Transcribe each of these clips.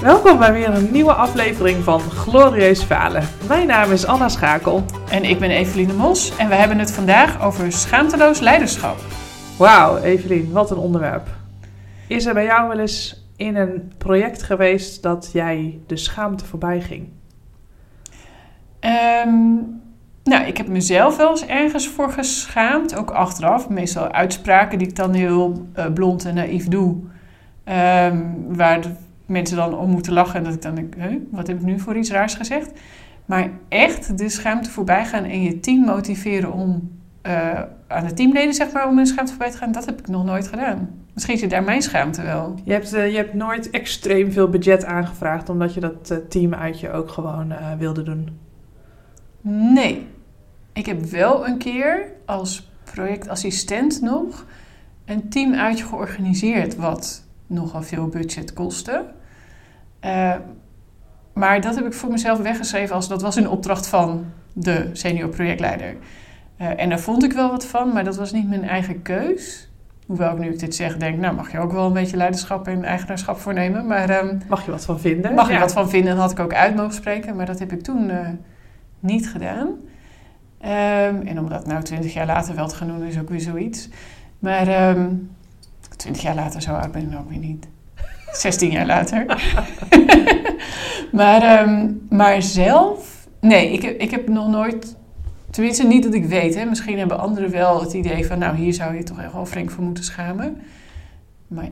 Welkom bij weer een nieuwe aflevering van Glorieus Falen. Mijn naam is Anna Schakel. En ik ben Eveline Mos en we hebben het vandaag over schaamteloos leiderschap. Wauw, Evelien, wat een onderwerp. Is er bij jou wel eens in een project geweest dat jij de schaamte voorbij ging? Ehm, nou, ik heb mezelf wel eens ergens voor geschaamd, ook achteraf. Meestal uitspraken die ik dan heel uh, blond en naïef doe. Ehm, waar de mensen dan om moeten lachen en dat ik dan denk, huh, wat heb ik nu voor iets raars gezegd? Maar echt de schaamte voorbij gaan en je team motiveren om uh, aan de teamleden zeg maar om hun schaamte voorbij te gaan, dat heb ik nog nooit gedaan. Misschien zit daar mijn schaamte wel. Je hebt, uh, je hebt nooit extreem veel budget aangevraagd omdat je dat uh, team uit je ook gewoon wilde doen? Nee. Ik heb wel een keer als projectassistent nog een team uitje georganiseerd wat nogal veel budget kostte. Uh, maar dat heb ik voor mezelf weggeschreven als dat was in opdracht van de senior projectleider. Uh, en daar vond ik wel wat van, maar dat was niet mijn eigen keus. Hoewel ik nu ik dit zeg, denk, nou mag je ook wel een beetje leiderschap en eigenaarschap voornemen. Maar, um, mag je wat van vinden? Mag je wat van vinden, dan had ik ook uit mogen spreken. Maar dat heb ik toen uh, niet gedaan. Um, en om dat nou twintig jaar later wel te gaan doen, is ook weer zoiets. Maar um, twintig jaar later, zo oud ben ik ook weer niet. 16 jaar later. maar, um, maar zelf, nee, ik, ik heb nog nooit, tenminste niet dat ik weet. Hè. Misschien hebben anderen wel het idee van, nou hier zou je toch echt wel flink voor moeten schamen. Maar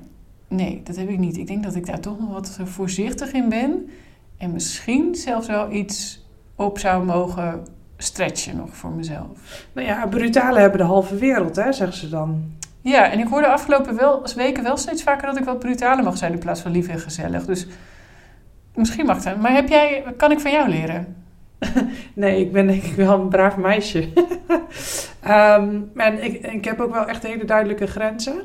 nee, dat heb ik niet. Ik denk dat ik daar toch nog wat voorzichtig in ben. En misschien zelfs wel iets op zou mogen stretchen nog voor mezelf. Nou ja, brutale hebben de halve wereld, hè, zeggen ze dan. Ja, en ik hoorde afgelopen wel, weken wel steeds vaker dat ik wat brutaler mag zijn in plaats van lief en gezellig. Dus misschien mag dat. Maar heb jij, kan ik van jou leren? nee, ik ben denk ik wel een braaf meisje. um, en ik, ik heb ook wel echt hele duidelijke grenzen.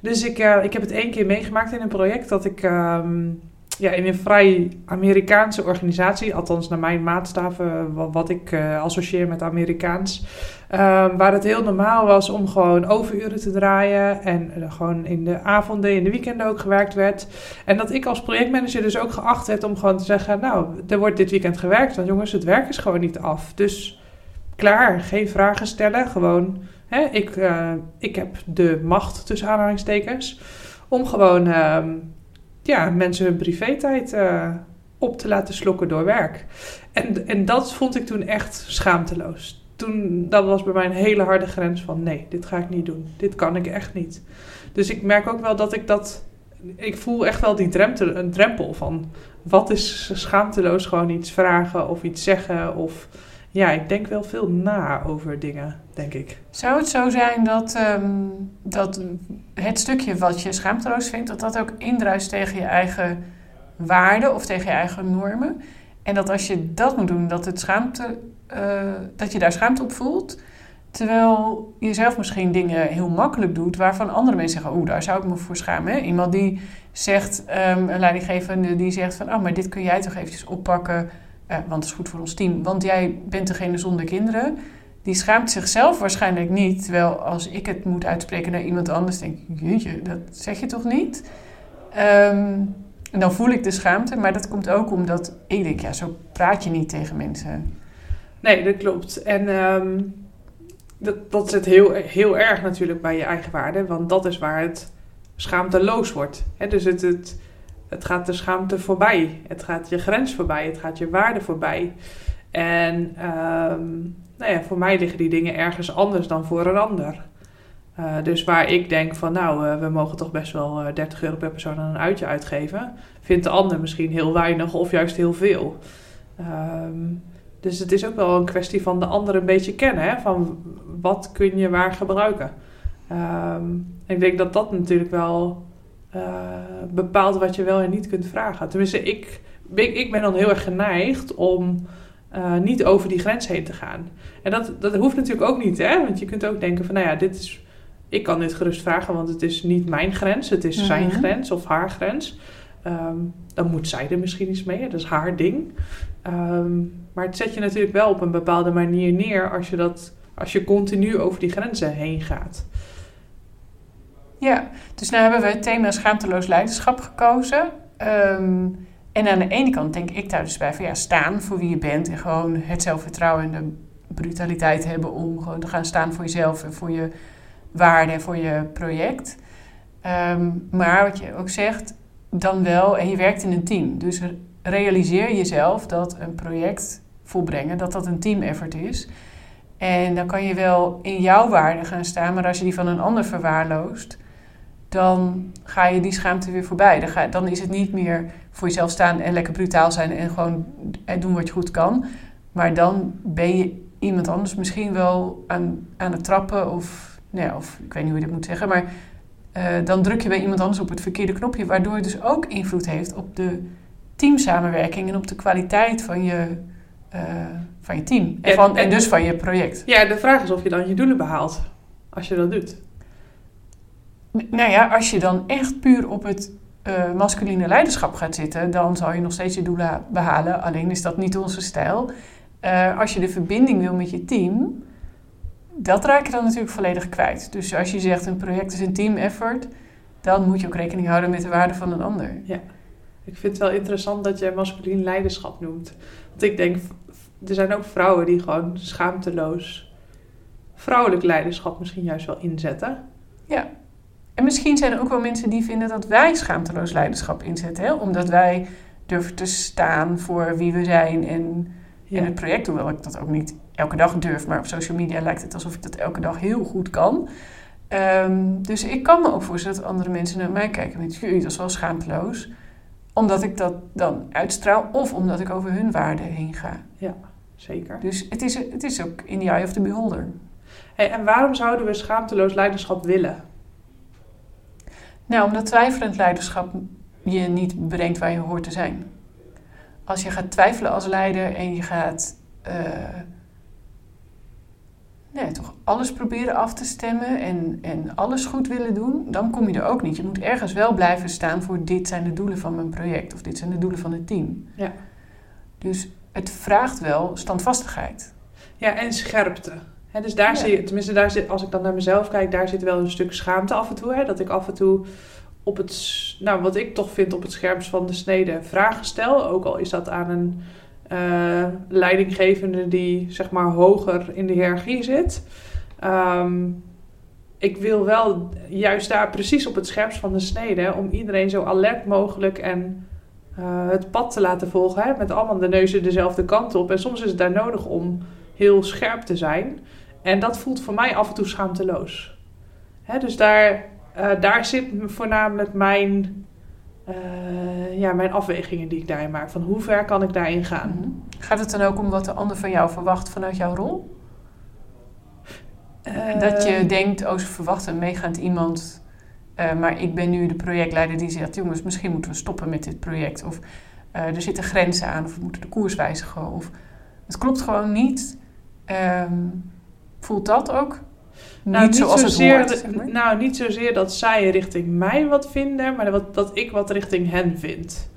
Dus ik, uh, ik heb het één keer meegemaakt in een project dat ik um, ja, in een vrij Amerikaanse organisatie, althans naar mijn maatstaven, wat, ik uh, associeer met Amerikaans, uh, waar het heel normaal was om gewoon overuren te draaien en uh, gewoon in de avonden, in de weekenden ook gewerkt werd. En dat ik als projectmanager dus ook geacht werd om gewoon te zeggen, nou, er wordt dit weekend gewerkt, want jongens, het werk is gewoon niet af. Dus klaar, geen vragen stellen, gewoon, hè, ik, uh, ik heb de macht tussen aanhalingstekens om gewoon ja, mensen hun privé-tijd uh, op te laten slokken door werk. En, en dat vond ik toen echt schaamteloos. Toen, dat was bij mij een hele harde grens van nee, dit ga ik niet doen. Dit kan ik echt niet. Dus ik merk ook wel dat ik dat... Ik voel echt wel die drempel, een drempel van... Wat is schaamteloos gewoon iets vragen of iets zeggen of... Ja, ik denk wel veel na over dingen, denk ik. Zou het zo zijn dat, um, dat het stukje wat je schaamteloos vindt, dat dat ook indruist tegen je eigen waarden of tegen je eigen normen? En dat als je dat moet doen, dat, het schaamte, uh, dat je daar schaamte op voelt, terwijl je zelf misschien dingen heel makkelijk doet waarvan andere mensen zeggen, oeh, daar zou ik me voor schamen. Iemand die zegt, um, een leidinggevende die zegt van, oh, maar dit kun jij toch eventjes oppakken uh, want het is goed voor ons team. Want jij bent degene zonder kinderen. Die schaamt zichzelf waarschijnlijk niet. Terwijl als ik het moet uitspreken naar iemand anders, denk ik: Jeetje, dat zeg je toch niet? Um, en dan voel ik de schaamte. Maar dat komt ook omdat ik denk: ja, zo praat je niet tegen mensen. Nee, dat klopt. En um, dat, dat zit heel, heel erg natuurlijk bij je eigen waarde. Want dat is waar het schaamteloos wordt. Dus het. het het gaat de schaamte voorbij. Het gaat je grens voorbij. Het gaat je waarde voorbij. En um, nou ja, voor mij liggen die dingen ergens anders dan voor een ander. Uh, dus waar ik denk van nou, uh, we mogen toch best wel uh, 30 euro per persoon aan een uitje uitgeven, vindt de ander misschien heel weinig of juist heel veel. Um, dus het is ook wel een kwestie van de ander een beetje kennen. Hè? Van wat kun je waar gebruiken. Um, ik denk dat dat natuurlijk wel bepaalt wat je wel en niet kunt vragen. Tenminste, ik, ik, ik ben dan heel erg geneigd om uh, niet over die grens heen te gaan. En dat, dat hoeft natuurlijk ook niet, hè? Want je kunt ook denken van, nou ja, dit is, ik kan dit gerust vragen, want het is niet mijn grens, het is mm -hmm. zijn grens of haar grens. Um, dan moet zij er misschien iets mee, dat is haar ding. Um, maar het zet je natuurlijk wel op een bepaalde manier neer als je, dat, als je continu over die grenzen heen gaat. Ja, dus nu hebben we het thema schaamteloos leiderschap gekozen. Um, En aan de ene kant denk ik daar dus bij van ja, staan voor wie je bent en gewoon het zelfvertrouwen en de brutaliteit hebben om gewoon te gaan staan voor jezelf en voor je waarde en voor je project. Ehm, maar wat je ook zegt, dan wel, en je werkt in een team. Dus realiseer jezelf dat een project volbrengen, dat dat een team effort is. En dan kan je wel in jouw waarde gaan staan, maar als je die van een ander verwaarloost, dan ga je die schaamte weer voorbij. Dan, ga, dan is het niet meer voor jezelf staan en lekker brutaal zijn en gewoon doen wat je goed kan. Maar dan ben je iemand anders misschien wel aan, aan het trappen of, nou ja, of ik weet niet hoe je dit moet zeggen, maar uh, dan druk je bij iemand anders op het verkeerde knopje, waardoor het dus ook invloed heeft op de teamsamenwerking en op de kwaliteit van je, uh, van je team. En, van, en, dus van je project. Ja, de vraag is of je dan je doelen behaalt als je dat doet. Nou ja, als je dan echt puur op het uh, masculine leiderschap gaat zitten, dan zal je nog steeds je doelen behalen. Alleen is dat niet onze stijl. Uh, als je de verbinding wil met je team, dat raak je dan natuurlijk volledig kwijt. Dus als je zegt een project is een team effort, dan moet je ook rekening houden met de waarde van een ander. Ja. Ik vind het wel interessant dat je masculin leiderschap noemt. Want ik denk, er zijn ook vrouwen die gewoon schaamteloos vrouwelijk leiderschap misschien juist wel inzetten. Ja. En misschien zijn er ook wel mensen die vinden dat wij schaamteloos leiderschap inzetten. Hè? Omdat wij durven te staan voor wie we zijn en, ja. en het project. Hoewel ik dat ook niet elke dag durf. Maar op social media lijkt het alsof ik dat elke dag heel goed kan. Um, dus ik kan me ook voorstellen dat andere mensen naar mij kijken met... Jee, dat is wel schaamteloos. Omdat ik dat dan uitstraal of omdat ik over hun waarden heen ga. Ja, zeker. Dus het is, het is ook in the eye of the beholder. Hey, en waarom zouden we schaamteloos leiderschap willen? Nou, omdat twijfelend leiderschap je niet brengt waar je hoort te zijn. Als je gaat twijfelen als leider en je gaat... Uh, nee, toch alles proberen af te stemmen en, en alles goed willen doen, dan kom je er ook niet. Je moet ergens wel blijven staan voor dit zijn de doelen van mijn project of dit zijn de doelen van het team. Ja. Dus het vraagt wel standvastigheid. Ja, en scherpte. He, dus daar zie je, tenminste, daar zit, als ik dan naar mezelf kijk, daar zit wel een stuk schaamte af en toe. Hè, dat ik af en toe op het, nou, wat ik toch vind op het scherpst van de snede vragen stel. Ook al is dat aan een uh, leidinggevende die zeg maar hoger in de hiërarchie zit. Um, ik wil wel juist daar precies op het scherpst van de snede om iedereen zo alert mogelijk en uh, het pad te laten volgen. Hè, met allemaal de neuzen dezelfde kant op. En soms is het daar nodig om heel scherp te zijn. En dat voelt voor mij af en toe schaamteloos. Hè, dus daar, uh, daar zit voornamelijk mijn uh, ja, mijn afwegingen die ik daarin maak. Van hoe ver kan ik daarin gaan? Mm -hmm. Gaat het dan ook om wat de ander van jou verwacht vanuit jouw rol? Uh, dat je denkt, oh ze verwachten meegaand iemand... Maar ik ben nu de projectleider die zegt... jongens, misschien moeten we stoppen met dit project. Of er zitten grenzen aan. Of we moeten de koers wijzigen. Of, het klopt gewoon niet. Um, voelt dat ook? Nou, niet, zoals zozeer, het hoort, Nou, niet zozeer dat zij richting mij wat vinden, maar dat, dat ik wat richting hen vind.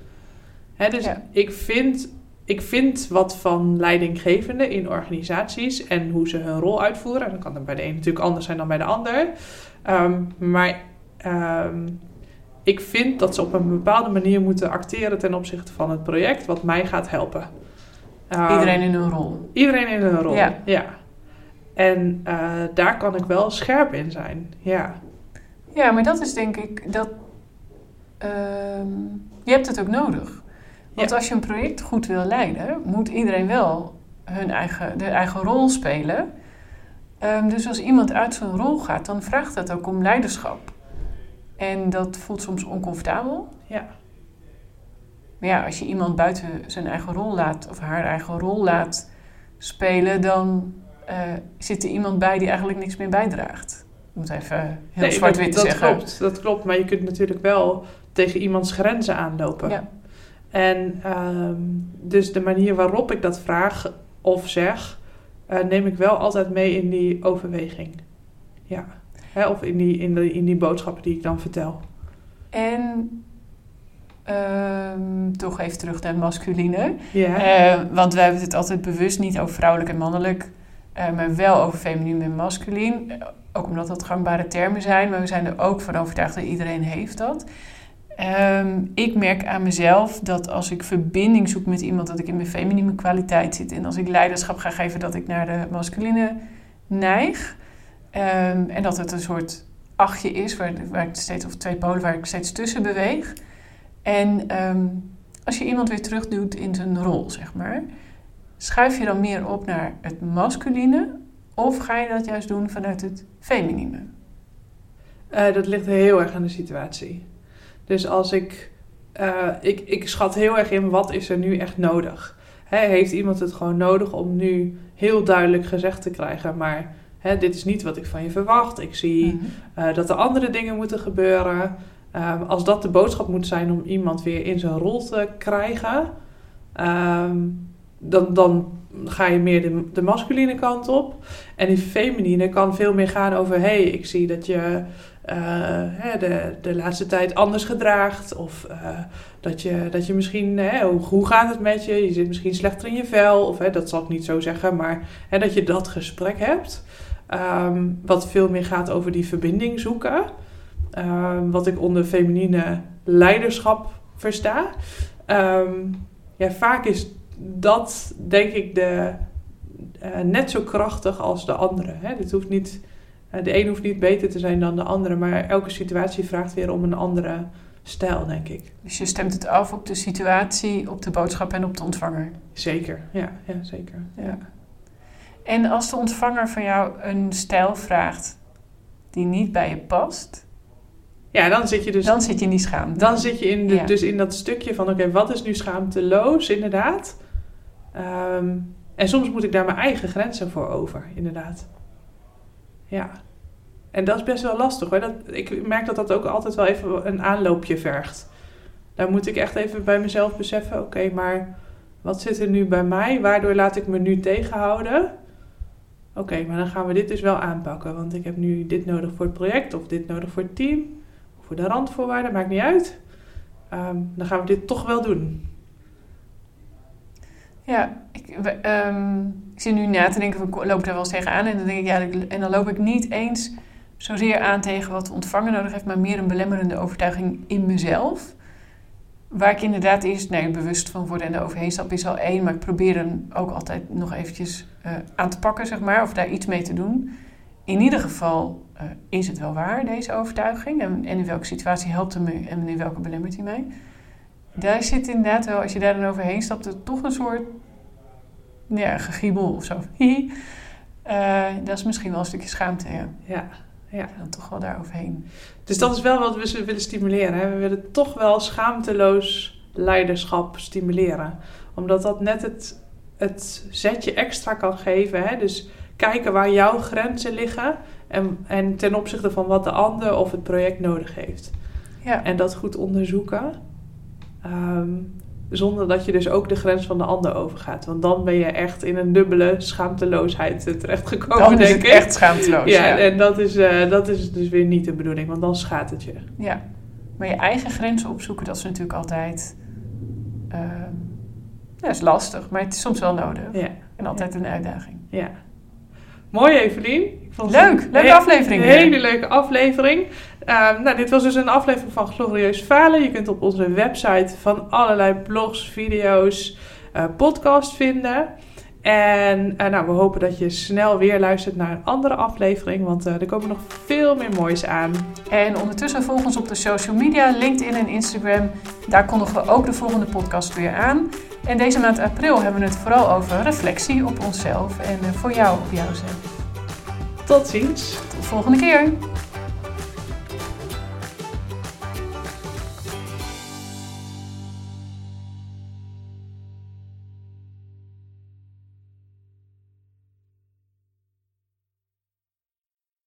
Hè, dus ja. ik, vind, ik vind wat van leidinggevenden in organisaties en hoe ze hun rol uitvoeren. En dat kan dan bij de een natuurlijk anders zijn dan bij de ander. Um, maar um, ik vind dat ze op een bepaalde manier moeten acteren ten opzichte van het project wat mij gaat helpen. Um, iedereen in hun rol. Iedereen in hun rol, ja. ja. En uh, daar kan ik wel scherp in zijn, ja. Ja, maar dat is denk ik dat. Uh, je hebt het ook nodig. Want ja. als je een project goed wil leiden, moet iedereen wel hun eigen, de eigen rol spelen. Um, dus als iemand uit zijn rol gaat, dan vraagt dat ook om leiderschap. En dat voelt soms oncomfortabel. Ja. Maar ja, als je iemand buiten zijn eigen rol laat, of haar eigen rol laat spelen, dan uh, zit er iemand bij die eigenlijk niks meer bijdraagt. Om het even heel nee, zwart-wit te dat zeggen. Klopt, dat klopt, maar je kunt natuurlijk wel tegen iemands grenzen aanlopen. Ja. En um, dus de manier waarop ik dat vraag of zeg, uh, neem ik wel altijd mee in die overweging. Ja. Hè, of in die, in, de, in die boodschappen die ik dan vertel. En um, toch even terug naar masculine. Ja. Uh, want wij hebben het altijd bewust niet over vrouwelijk en mannelijk uh, maar wel over feminien en masculien. Ook omdat dat gangbare termen zijn, maar we zijn er ook van overtuigd dat iedereen heeft dat. Ehm, ik merk aan mezelf dat als ik verbinding zoek met iemand, dat ik in mijn feminine kwaliteit zit. En als ik leiderschap ga geven, dat ik naar de masculine neig. Ehm, en dat het een soort achtje is, waar, waar ik steeds, of twee polen waar ik steeds tussen beweeg. En ehm, als je iemand weer terugduwt in zijn rol, zeg maar, schuif je dan meer op naar het masculine of ga je dat juist doen vanuit het feminine? Uh, dat ligt heel erg aan de situatie. Dus als ik, uh, ik, ik schat heel erg in wat is er nu echt nodig. Hè, heeft iemand het gewoon nodig om nu heel duidelijk gezegd te krijgen, maar dit is niet wat ik van je verwacht. Ik zie mm-hmm. uh, dat er andere dingen moeten gebeuren. Um, als dat de boodschap moet zijn om iemand weer in zijn rol te krijgen, um, dan, dan ga je meer de, de masculine kant op. En die feminine kan veel meer gaan over: hey, ik zie dat je uh, de, de laatste tijd anders gedraagt. Of uh, dat, je, dat je misschien, hè, hoe, hoe gaat het met je? Je zit misschien slechter in je vel. Of hè, dat zal ik niet zo zeggen, maar hè, dat je dat gesprek hebt. Um, wat veel meer gaat over die verbinding zoeken. Um, wat ik onder feminine leiderschap versta. Um, ja, vaak is dat denk ik de, uh, net zo krachtig als de andere. Hè? Dit hoeft niet, uh, de een hoeft niet beter te zijn dan de andere, maar elke situatie vraagt weer om een andere stijl, denk ik. Dus je stemt het af op de situatie, op de boodschap en op de ontvanger? Zeker, ja, ja zeker. Ja. En als de ontvanger van jou een stijl vraagt die niet bij je past, ja, dan zit je dus. Dan zit je in die schaamte. Dan zit je in de, dus in dat stukje van: oké, wat is nu schaamteloos, inderdaad. Um, en soms moet ik daar mijn eigen grenzen voor over, inderdaad. Ja. En dat is best wel lastig hoor. Dat, ik merk dat dat ook altijd wel even een aanloopje vergt. Daar moet ik echt even bij mezelf beseffen: oké, maar wat zit er nu bij mij? Waardoor laat ik me nu tegenhouden? Oké, maar dan gaan we dit dus wel aanpakken. Want ik heb nu dit nodig voor het project, of dit nodig voor het team, of voor de randvoorwaarden, maakt niet uit. Um, dan gaan we dit toch wel doen. Ja, ik, um, ik zit nu na te denken, we lopen daar wel eens tegenaan. En dan denk ik, ja, en dan loop ik niet eens zozeer aan tegen wat de ontvanger nodig heeft, maar meer een belemmerende overtuiging in mezelf. Waar ik inderdaad eerst nee, bewust van word en er overheen stap is al één, maar ik probeer hem ook altijd nog eventjes uh, aan te pakken, zeg maar, of daar iets mee te doen. In ieder geval uh, is het wel waar, deze overtuiging. En, en in welke situatie helpt het me en in welke belemmert hij mij daar zit inderdaad wel, als je daar dan overheen stapt, toch een soort ja, gegiebel of zo. uh, dat is misschien wel een stukje schaamte, ja. Ja, ja. Dan toch wel daar overheen. Dus dat is wel wat we willen stimuleren. Hè? We willen toch wel schaamteloos leiderschap stimuleren. Omdat dat net het, het zetje extra kan geven. Hè? Dus kijken waar jouw grenzen liggen. En, en ten opzichte van wat de ander of het project nodig heeft. Ja. En dat goed onderzoeken. Um, zonder dat je dus ook de grens van de ander overgaat. Want dan ben je echt in een dubbele schaamteloosheid terechtgekomen, dan denk is het ik. echt schaamteloos. Ja, ja. en dat is, uh, dat is dus weer niet de bedoeling, want dan schaadt het je. Ja, maar je eigen grenzen opzoeken, dat is natuurlijk altijd... Uh, ja, is lastig, maar het is soms wel nodig. Ja. En altijd een uitdaging. Ja. Mooi, Evelien. Leuk, leuke aflevering. Een hele leuke aflevering. Uh, nou, dit was dus een aflevering van Glorieus Falen. Je kunt op onze website van allerlei blogs, video's, uh, podcast vinden. En uh, nou, we hopen dat je snel weer luistert naar een andere aflevering, want uh, er komen nog veel meer moois aan. En ondertussen volg ons op de social media, LinkedIn en Instagram. Daar kondigen we ook de volgende podcast weer aan. En deze maand april hebben we het vooral over reflectie op onszelf en voor jou op jouzelf. Tot ziens. Tot de volgende keer.